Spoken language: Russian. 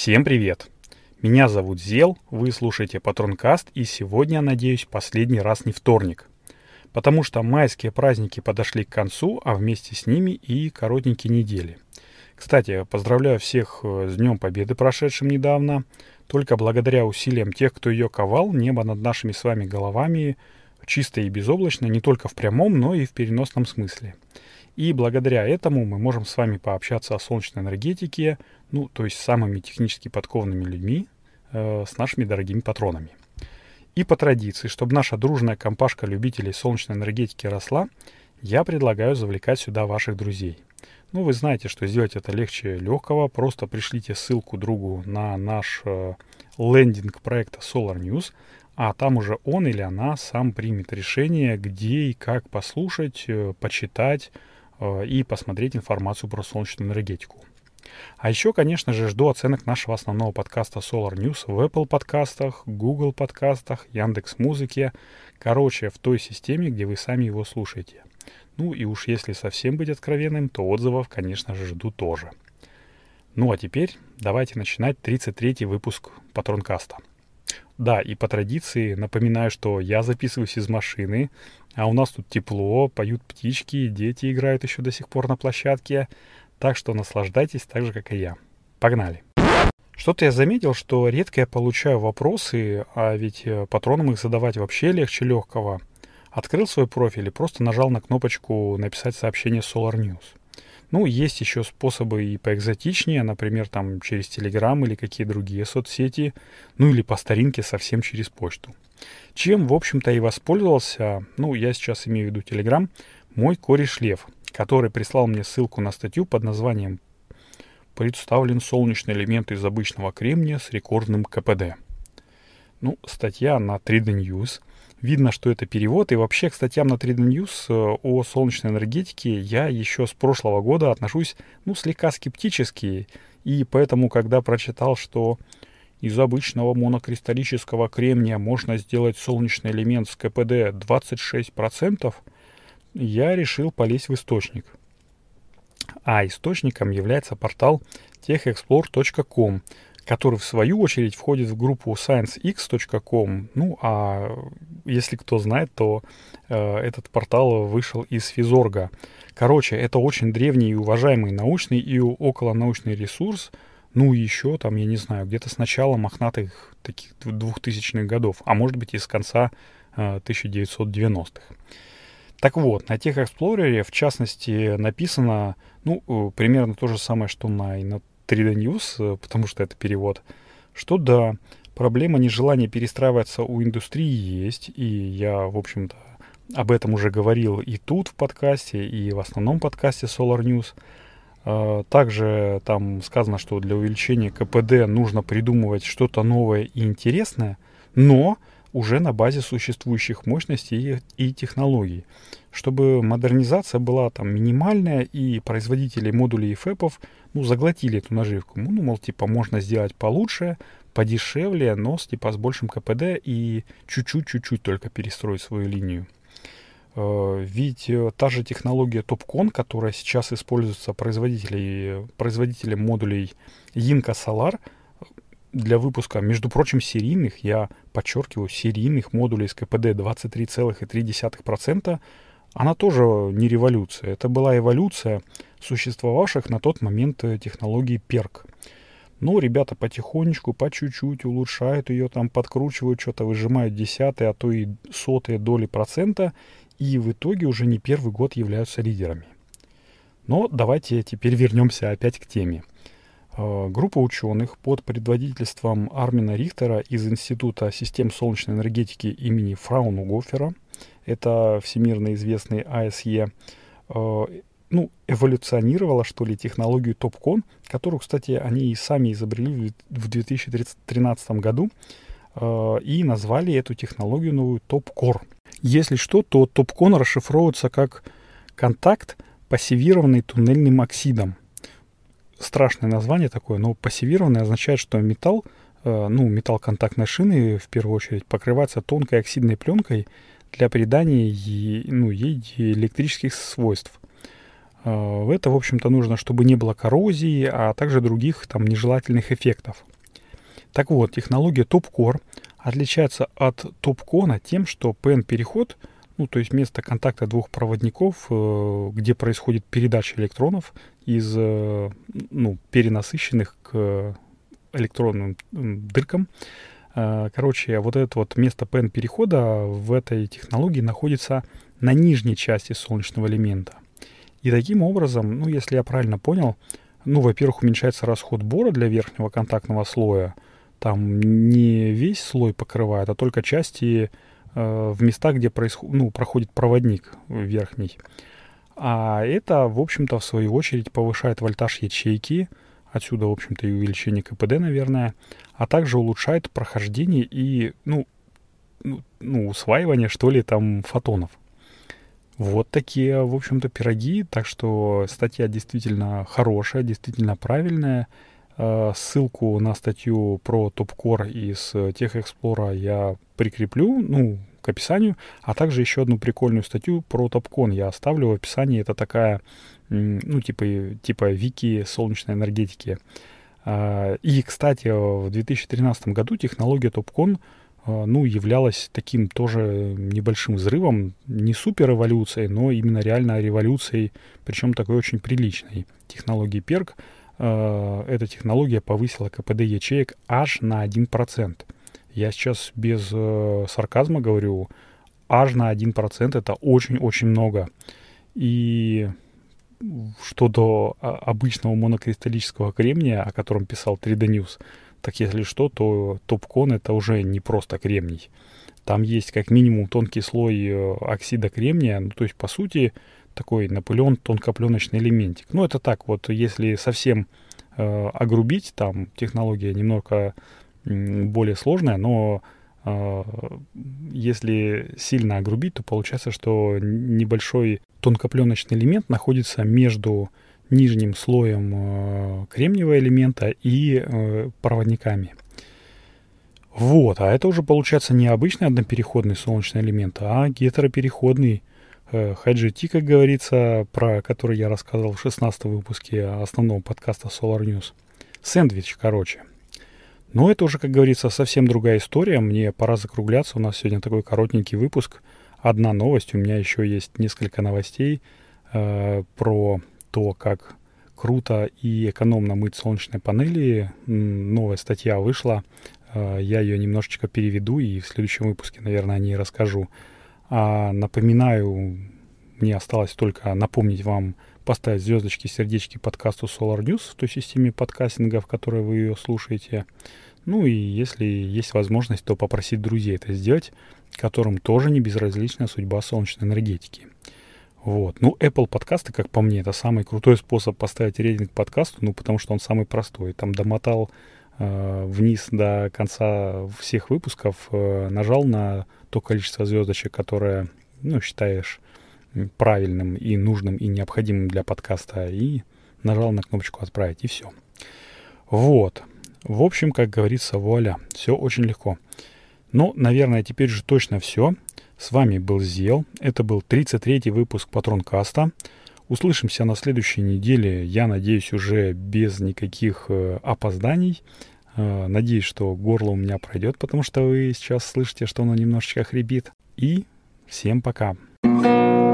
Всем привет! Меня зовут Зел, вы слушаете Патронкаст, и сегодня, надеюсь, последний раз не вторник. Потому что майские праздники подошли к концу, а вместе с ними и коротенькие недели. Кстати, поздравляю всех э, с Днем Победы, прошедшим недавно. Только благодаря усилиям тех, кто ее ковал, небо над нашими с вами головами чисто и безоблачно не только в прямом, но и в переносном смысле. И благодаря этому мы можем с вами пообщаться о солнечной энергетике, ну, то есть с самыми технически подкованными людьми, э, с нашими дорогими патронами. И по традиции, чтобы наша дружная компашка любителей солнечной энергетики росла, я предлагаю завлекать сюда ваших друзей. Ну, вы знаете, что сделать это легче легкого. Просто пришлите ссылку другу на наш э, лендинг проекта Solar News, а там уже он или она сам примет решение, где и как послушать, э, почитать и посмотреть информацию про солнечную энергетику. А еще, конечно же, жду оценок нашего основного подкаста Solar News в Apple подкастах, Google подкастах, Яндекс Музыке. Короче, в той системе, где вы сами его слушаете. Ну и уж если совсем быть откровенным, то отзывов, конечно же, жду тоже. Ну а теперь давайте начинать 33-й выпуск Патронкаста. Да, и по традиции напоминаю, что я записываюсь из машины, а у нас тут тепло, поют птички, дети играют еще до сих пор на площадке. Так что наслаждайтесь так же, как и я. Погнали! Что-то я заметил, что редко я получаю вопросы, а ведь э, патронам их задавать вообще легче легкого. Открыл свой профиль и просто нажал на кнопочку «Написать сообщение Solar News». Ну, есть еще способы и поэкзотичнее, например, там через Telegram или какие другие соцсети, ну или по старинке совсем через почту. Чем, в общем-то, и воспользовался, ну, я сейчас имею в виду Telegram, мой кореш Лев, который прислал мне ссылку на статью под названием «Представлен солнечный элемент из обычного кремния с рекордным КПД». Ну, статья на 3D News. Видно, что это перевод. И вообще к статьям на 3D News э, о солнечной энергетике я еще с прошлого года отношусь, ну, слегка скептически. И поэтому, когда прочитал, что из обычного монокристаллического кремния можно сделать солнечный элемент с КПД 26%, я решил полезть в источник. А источником является портал techexplore.com, который в свою очередь входит в группу sciencex.com. Ну, а если кто знает, то э, этот портал вышел из Физорга. Короче, это очень древний и уважаемый научный и околонаучный ресурс, ну еще там, я не знаю, где-то с начала мохнатых таких двухтысячных годов, а может быть и с конца э, 1990-х. Так вот, на тех Explorer, в частности, написано, ну, э, примерно то же самое, что на 3D News, э, потому что это перевод, что да, проблема нежелания перестраиваться у индустрии есть, и я, в общем-то, об этом уже говорил и тут в подкасте, и в основном подкасте Solar News. А, также там сказано, что для увеличения КПД нужно придумывать что-то новое и интересное, но уже на базе существующих мощностей и, технологий, чтобы модернизация была там минимальная и производители модулей и фэпов ну, заглотили эту наживку. Ну, мол, типа, можно сделать получше, подешевле, но с, типа, с большим КПД и чуть-чуть-чуть только перестроить свою линию. Э, ведь э, та же технология TopCon, которая сейчас используется производителей, производителем модулей Yinka Solar – для выпуска, между прочим, серийных, я подчеркиваю, серийных модулей с КПД 23,3%, она тоже не революция. Это была эволюция существовавших на тот момент э, технологий PERC. Ну, ребята потихонечку, по чуть-чуть улучшают ее, там подкручивают, что-то выжимают десятые, а то и сотые доли процента, и в итоге уже не первый год являются лидерами. Но давайте теперь вернемся опять к теме. Э, группа ученых под предводительством Армина Рихтера из Института систем солнечной энергетики имени Фраунгофера, это всемирно известный АСЕ, э, ну, эволюционировала, что ли, технологию TopCon, которую, кстати, они и сами изобрели в 2013 году, э, и назвали эту технологию новую TopCore. Если что, то TopCon расшифровывается как контакт, пассивированный туннельным оксидом – страшное название такое, но пассивированное означает, что металл, э, ну, металл контактной шины, в первую очередь, покрывается тонкой оксидной пленкой для придания ей, ну, ей электрических свойств. Э, это, в общем-то, нужно, чтобы не было коррозии, а также других там нежелательных эффектов. Так вот, технология TopCore отличается от TopCon тем, что PN-переход, ну, то есть место контакта двух проводников, э, где происходит передача электронов из э, ну, перенасыщенных к электронным дыркам. Короче, вот это вот место PN-перехода в этой технологии находится на нижней части солнечного элемента – и таким образом, ну, если я правильно понял, ну, во-первых, уменьшается расход бора для верхнего контактного слоя. Там не весь слой покрывает, а только части э, в местах, где происход, ну, проходит проводник верхний. А это, в общем-то, в свою очередь повышает вольтаж ячейки, отсюда, в общем-то, и увеличение КПД, наверное, а также улучшает прохождение и, ну, ну, ну усваивание, что ли, там фотонов. Вот такие, в общем-то, пироги. Так что статья действительно хорошая, действительно правильная. Э, ссылку на статью про топкор из TechExplore я прикреплю, ну, к описанию, а также еще одну прикольную статью про топкон я оставлю в описании. Это такая, ну, типа, типа вики солнечной энергетики. Э, и, кстати, в 2013 году технология топкон а, ну, являлась таким тоже небольшим взрывом, не супер эволюцией, но именно реально революцией, причем такой очень приличной. Технологии PERC, а, эта технология повысила КПД ячеек аж на 1%. Я сейчас без э, сарказма говорю, аж на 1% это очень-очень много. И что до а, обычного монокристаллического кремния, о котором писал 3D News, так если что, то топкон это уже не просто кремний. Там есть как минимум тонкий слой э, оксида кремния, ну то есть по сути такой напылен тонкопленочный элементик. Ну это так вот, если совсем э, огрубить, там технология немного более сложная, но э, если сильно огрубить, то получается, что небольшой тонкопленочный элемент находится между нижним слоем э, кремниевого элемента и э, проводниками. Вот, а это уже получается не обычный однопереходный солнечный элемент, а гетеропереходный э, HGT, как говорится, про который я рассказывал в 16 выпуске основного подкаста Solar News. Сэндвич, короче. Но это уже, как говорится, совсем другая история. Мне пора закругляться. У нас сегодня такой коротенький выпуск. Одна новость. У меня еще есть несколько новостей э, про то, как круто и экономно мыть солнечные панели. Новая статья вышла. А, я ее немножечко переведу и в следующем выпуске, наверное, о ней расскажу. А напоминаю, мне осталось только напомнить вам поставить звездочки, сердечки подкасту Solar News в той системе подкастинга, в которой вы ее слушаете. Ну и если есть возможность, то попросить друзей это сделать, которым тоже не безразлична судьба солнечной энергетики. Вот. Ну, Apple подкасты, как по мне, это самый крутой способ поставить рейтинг подкасту, ну, потому что он самый простой. Там домотал э, вниз до конца всех выпусков, э, нажал на то количество звездочек, которое, ну, считаешь правильным и нужным и необходимым для подкаста, и нажал на кнопочку «Отправить», и все. Вот. В общем, как говорится, вуаля, все очень легко. Ну, наверное, теперь же точно все. С вами был Зел. Это был 33-й выпуск Патронкаста. Услышимся на следующей неделе, я надеюсь, уже без никаких э, опозданий. Э, надеюсь, что горло у меня пройдет, потому что вы сейчас слышите, что оно немножечко хрипит. И всем пока. thank you